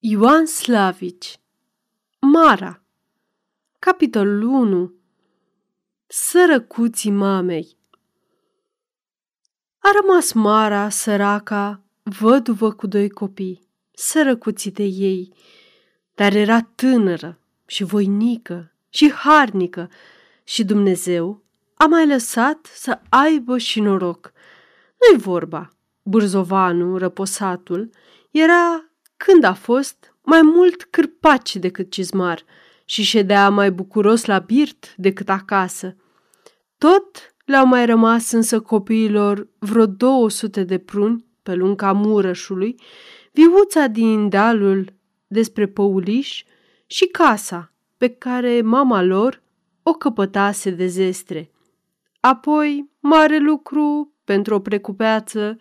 Ioan Slavici Mara Capitolul 1 Sărăcuții mamei A rămas Mara, săraca, văduvă cu doi copii, sărăcuții de ei, dar era tânără și voinică și harnică și Dumnezeu a mai lăsat să aibă și noroc. Nu-i vorba, Burzovanul, răposatul, era când a fost mai mult cârpaci decât cizmar și ședea mai bucuros la birt decât acasă. Tot le-au mai rămas însă copiilor vreo 200 de pruni pe lunga murășului, viuța din dealul despre Păuliș și casa pe care mama lor o căpătase de zestre. Apoi, mare lucru pentru o precupeață,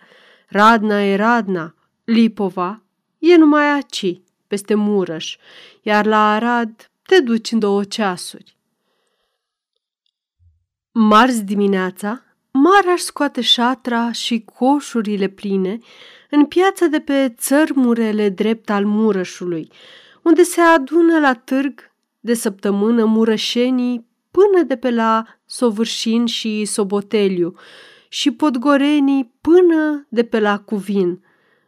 Radna e Radna, Lipova e numai aci, peste Murăș, iar la Arad te duci în două ceasuri. Marți dimineața, Maraș scoate șatra și coșurile pline în piața de pe țărmurele drept al Murășului, unde se adună la târg de săptămână murășenii până de pe la Sovârșin și Soboteliu și podgorenii până de pe la Cuvin.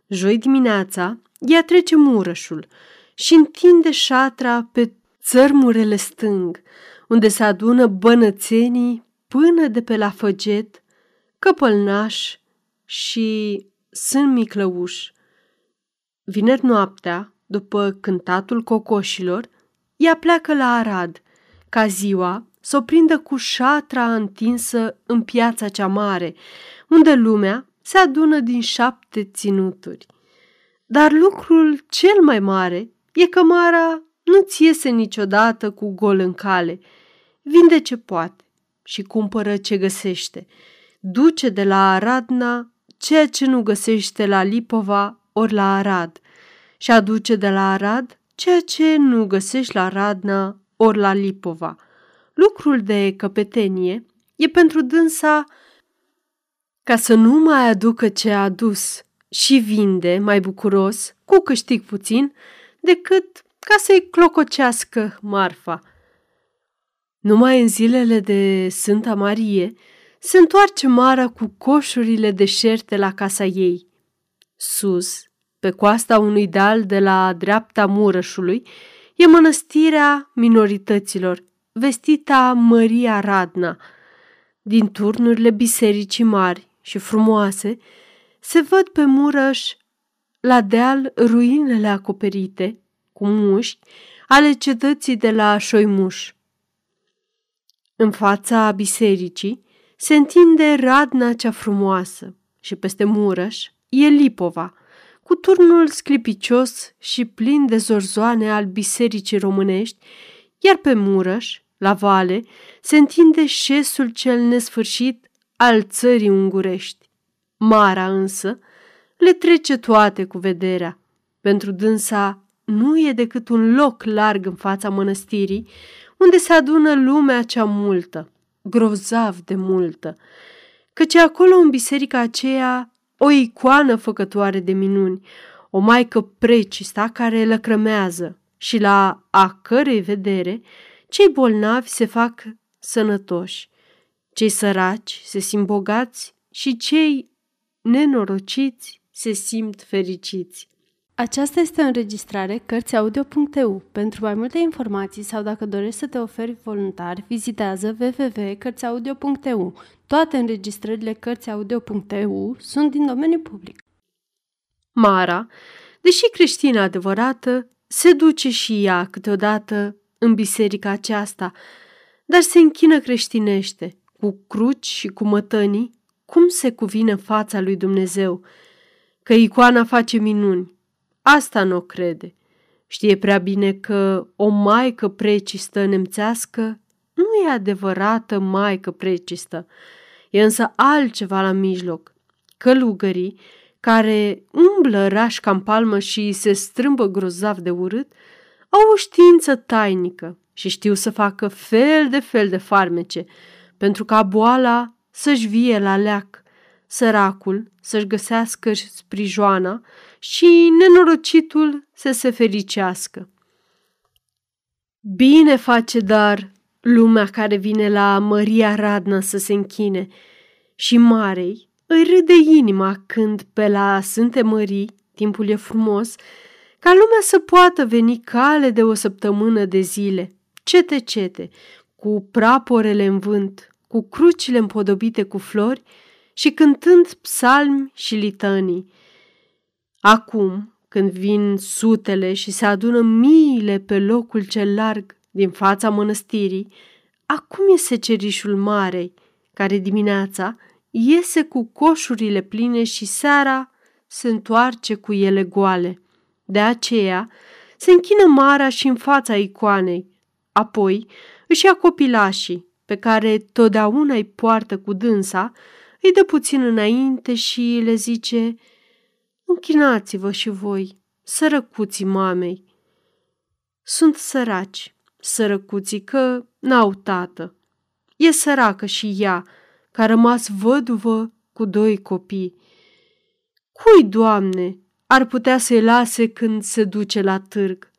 Joi dimineața, ea trece Murășul și întinde șatra pe țărmurele stâng, unde se adună bănățenii până de pe la Făget, Căpălnaș și Sân Miclăuș. Vineri noaptea, după cântatul cocoșilor, ea pleacă la Arad, ca ziua să o prindă cu șatra întinsă în piața cea mare, unde lumea se adună din șapte ținuturi – dar lucrul cel mai mare e că Mara nu-ți iese niciodată cu gol în cale. Vinde ce poate și cumpără ce găsește. Duce de la Aradna ceea ce nu găsește la Lipova ori la Arad și aduce de la Arad ceea ce nu găsești la Radna ori la Lipova. Lucrul de căpetenie e pentru dânsa ca să nu mai aducă ce a adus, și vinde mai bucuros, cu câștig puțin, decât ca să-i clococească marfa. Numai în zilele de Sfânta Marie se întoarce Mara cu coșurile deșerte la casa ei. Sus, pe coasta unui dal de la dreapta Murășului, e mănăstirea minorităților, vestita Maria Radna. Din turnurile bisericii mari și frumoase, se văd pe Murăș la deal ruinele acoperite cu mușchi ale cetății de la Șoimuș. În fața bisericii se întinde radna cea frumoasă și peste Murăș e Lipova, cu turnul sclipicios și plin de zorzoane al bisericii românești, iar pe Murăș, la vale, se întinde șesul cel nesfârșit al țării ungurești. Mara însă le trece toate cu vederea. Pentru dânsa nu e decât un loc larg în fața mănăstirii, unde se adună lumea cea multă, grozav de multă, căci acolo în biserica aceea o icoană făcătoare de minuni, o maică precista care lăcrămează și la a cărei vedere cei bolnavi se fac sănătoși, cei săraci se simt bogați și cei nenorociți se simt fericiți. Aceasta este o înregistrare Cărțiaudio.eu. Pentru mai multe informații sau dacă dorești să te oferi voluntar, vizitează www.cărțiaudio.eu. Toate înregistrările Cărțiaudio.eu sunt din domeniu public. Mara, deși creștină adevărată, se duce și ea câteodată în biserica aceasta, dar se închină creștinește, cu cruci și cu mătănii, cum se cuvine fața lui Dumnezeu, că icoana face minuni. Asta nu o crede. Știe prea bine că o maică precistă nemțească nu e adevărată maică precistă. E însă altceva la mijloc. Călugării, care umblă raș ca palmă și se strâmbă grozav de urât, au o știință tainică și știu să facă fel de fel de farmece, pentru ca boala să-și vie la leac, săracul să-și găsească sprijoana și nenorocitul să se fericească. Bine face dar lumea care vine la Maria Radna să se închine și Marei îi râde inima când pe la Sfânte Mării, timpul e frumos, ca lumea să poată veni cale de o săptămână de zile, cete-cete, cu praporele în vânt, cu crucile împodobite cu flori și cântând psalmi și litanii. Acum, când vin sutele și se adună miile pe locul cel larg din fața mănăstirii, acum e secerișul marei, care dimineața iese cu coșurile pline și seara se întoarce cu ele goale. De aceea se închină Mara și în fața icoanei, apoi își ia copilașii, pe care totdeauna îi poartă cu dânsa, îi dă puțin înainte și le zice Închinați-vă și voi, sărăcuții mamei. Sunt săraci, sărăcuții, că n-au tată. E săracă și ea, că a rămas văduvă cu doi copii. Cui, Doamne, ar putea să-i lase când se duce la târg?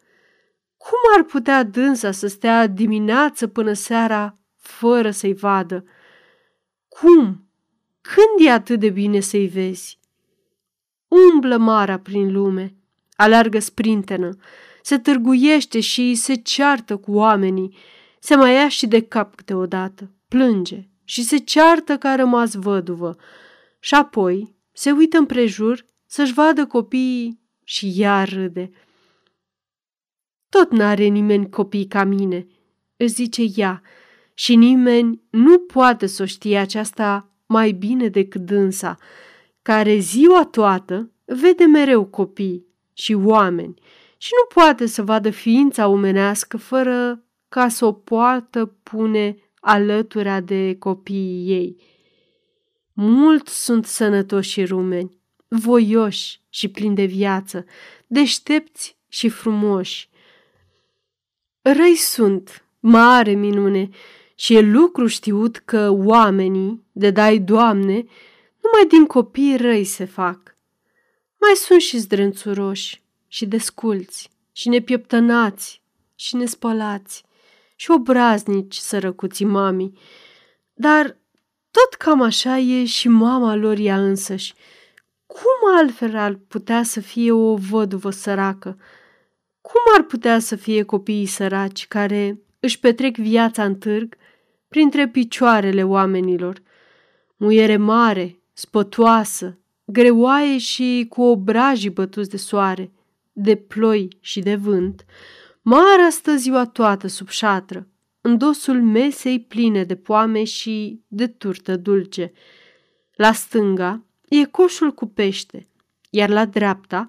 Cum ar putea dânsa să stea dimineață până seara fără să-i vadă? Cum? Când e atât de bine să-i vezi? Umblă Mara prin lume, alargă sprintenă, se târguiește și se ceartă cu oamenii, se mai ia și de cap câteodată, plânge și se ceartă că a rămas văduvă și apoi se uită împrejur să-și vadă copiii și ea râde. Tot n-are nimeni copii ca mine, își zice ea, și nimeni nu poate să o știe aceasta mai bine decât dânsa, care ziua toată vede mereu copii și oameni și nu poate să vadă ființa omenească fără ca să o poată pune alătura de copiii ei. Mulți sunt sănătoși și rumeni, voioși și plini de viață, deștepți și frumoși. Răi sunt, mare minune, și e lucru știut că oamenii, de dai Doamne, numai din copii răi se fac. Mai sunt și zdrențuroși, și desculți, și nepieptănați, și nespălați, și obraznici sărăcuții mamii. Dar tot cam așa e și mama lor ea însăși. Cum altfel ar putea să fie o văduvă săracă? Cum ar putea să fie copiii săraci care își petrec viața în târg printre picioarele oamenilor? Muiere mare, spătoasă, greoaie și cu obrajii bătuți de soare, de ploi și de vânt, Mara stă ziua toată sub șatră, în dosul mesei pline de poame și de turtă dulce. La stânga e coșul cu pește, iar la dreapta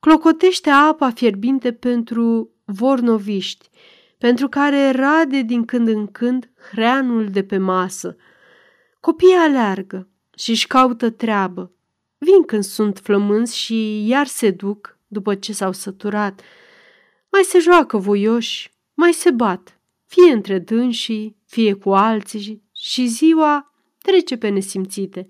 clocotește apa fierbinte pentru vornoviști, pentru care rade din când în când hreanul de pe masă. Copiii aleargă și își caută treabă. Vin când sunt flămânzi și iar se duc după ce s-au săturat. Mai se joacă voioși, mai se bat, fie între dânsii, fie cu alții și ziua trece pe nesimțite.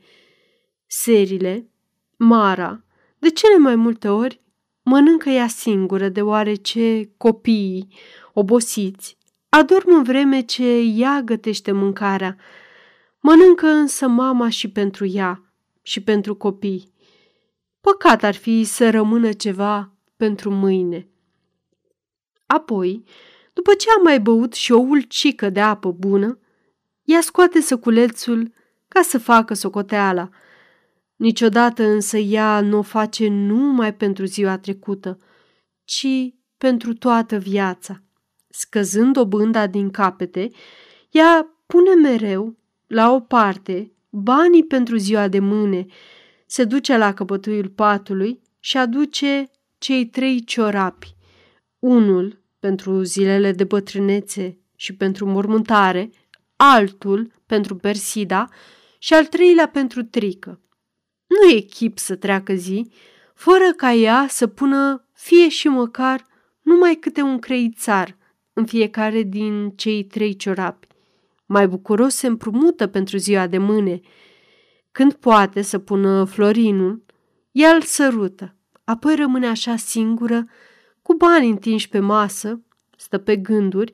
Serile, Mara, de cele mai multe ori, mănâncă ea singură, deoarece copiii, obosiți, adorm în vreme ce ea gătește mâncarea. Mănâncă însă mama și pentru ea și pentru copii. Păcat ar fi să rămână ceva pentru mâine. Apoi, după ce a mai băut și o ulcică de apă bună, ea scoate săculețul ca să facă socoteala. Niciodată însă ea nu o face numai pentru ziua trecută, ci pentru toată viața. Scăzând dobânda din capete, ea pune mereu, la o parte, banii pentru ziua de mâine, se duce la căpătuiul patului și aduce cei trei ciorapi, unul pentru zilele de bătrânețe și pentru mormântare, altul pentru Persida și al treilea pentru Trică. Nu e chip să treacă zi, fără ca ea să pună fie și măcar numai câte un creițar în fiecare din cei trei ciorapi. Mai bucuros se împrumută pentru ziua de mâine, Când poate să pună florinul, ea îl sărută, apoi rămâne așa singură, cu bani întinși pe masă, stă pe gânduri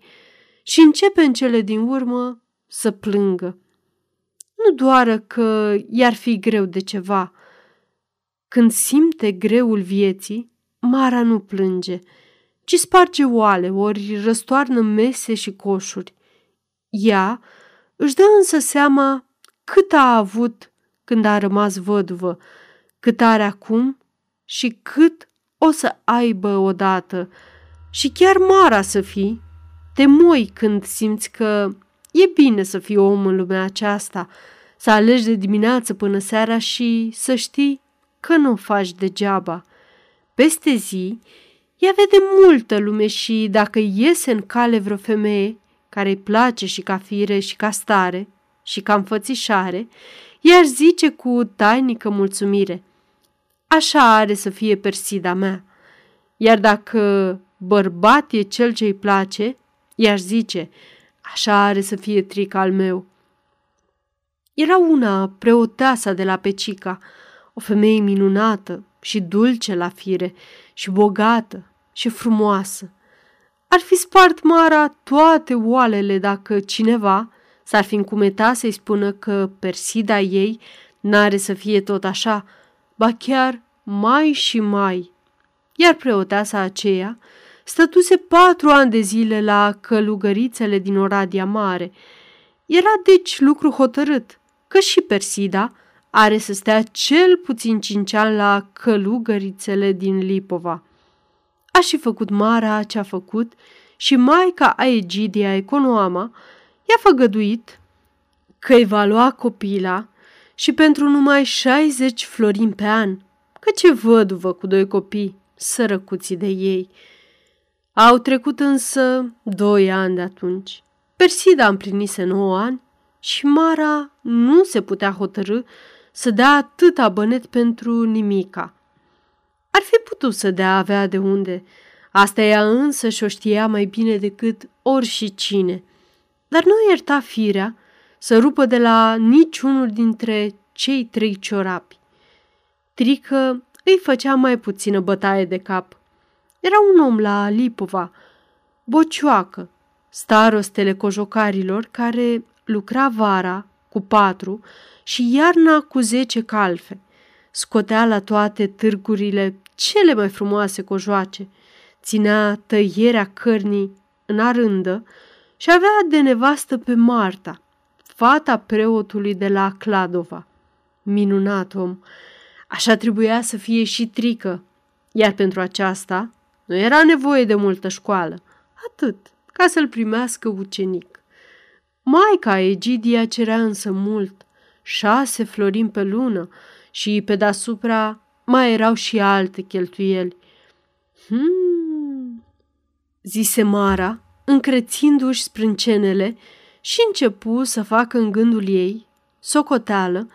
și începe în cele din urmă să plângă. Nu doar că i-ar fi greu de ceva. Când simte greul vieții, Mara nu plânge, ci sparge oale, ori răstoarnă mese și coșuri. Ea își dă însă seama cât a avut când a rămas văduvă, cât are acum și cât o să aibă odată. Și chiar Mara să fii, te moi când simți că e bine să fii om în lumea aceasta, să alegi de dimineață până seara și să știi că nu o faci degeaba. Peste zi, ea vede multă lume și dacă iese în cale vreo femeie care îi place și ca fire și ca stare și ca înfățișare, ea zice cu tainică mulțumire, așa are să fie Persida mea. Iar dacă bărbat e cel ce îi place, ea zice, așa are să fie tric al meu. Era una preoteasa de la Pecica, o femeie minunată și dulce la fire și bogată și frumoasă. Ar fi spart Mara toate oalele dacă cineva s-ar fi încumetat să-i spună că Persida ei n-are să fie tot așa, ba chiar mai și mai. Iar preoteasa aceea stătuse patru ani de zile la călugărițele din Oradia Mare. Era deci lucru hotărât că și Persida are să stea cel puțin cinci ani la călugărițele din Lipova. A și făcut Mara ce a făcut și maica Aegidia Econoama i-a făgăduit că îi va lua copila și pentru numai 60 florini pe an, căci e văduvă cu doi copii, sărăcuții de ei. Au trecut însă doi ani de atunci. Persida împlinise 9 ani și Mara nu se putea hotărâ să dea atâta bănet pentru nimica. Ar fi putut să dea avea de unde. Asta ea însă și-o știa mai bine decât ori și cine. Dar nu ierta firea să rupă de la niciunul dintre cei trei ciorapi. Trică îi făcea mai puțină bătaie de cap. Era un om la Lipova, bocioacă, starostele cojocarilor care lucra vara cu patru și iarna cu zece calfe. Scotea la toate târgurile cele mai frumoase cojoace, ținea tăierea cărnii în arândă și avea de nevastă pe Marta, fata preotului de la Cladova. Minunat om! Așa trebuia să fie și trică, iar pentru aceasta nu era nevoie de multă școală, atât ca să-l primească ucenic. Maica Egidia cerea însă mult, șase florini pe lună și pe deasupra mai erau și alte cheltuieli. Hmm, zise Mara, încrețindu-și sprâncenele și începu să facă în gândul ei socoteală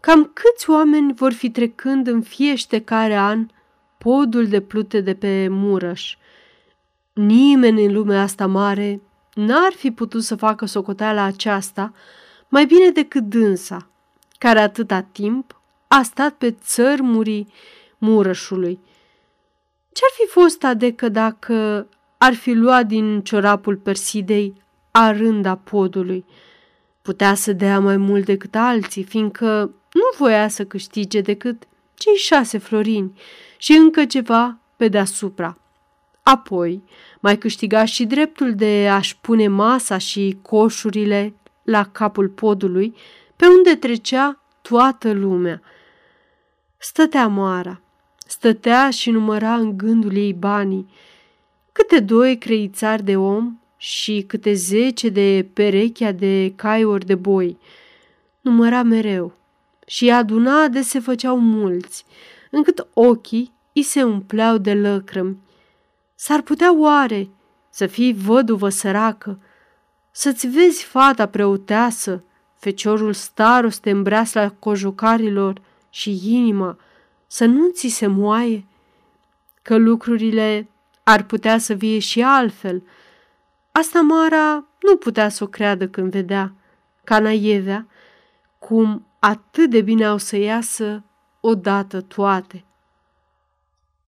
cam câți oameni vor fi trecând în care an podul de plute de pe Murăș. Nimeni în lumea asta mare n-ar fi putut să facă socoteala aceasta mai bine decât dânsa, care atâta timp a stat pe țărmurii Murășului. Ce-ar fi fost adecă dacă ar fi luat din ciorapul Persidei arânda podului? Putea să dea mai mult decât alții, fiindcă nu voia să câștige decât cei șase florini și încă ceva pe deasupra. Apoi mai câștiga și dreptul de a-și pune masa și coșurile la capul podului, pe unde trecea toată lumea. Stătea moara, stătea și număra în gândul ei banii, câte doi creițari de om și câte zece de perechea de caiuri de boi. Număra mereu și aduna de se făceau mulți, încât ochii îi se umpleau de lăcrămi. S-ar putea oare să fii văduvă săracă, să-ți vezi fata preoteasă, feciorul staroste în breasla cojocarilor și inima, să nu ți se moaie? Că lucrurile ar putea să vie și altfel. Asta Mara nu putea să o creadă când vedea, ca naievea, cum atât de bine au să iasă odată toate.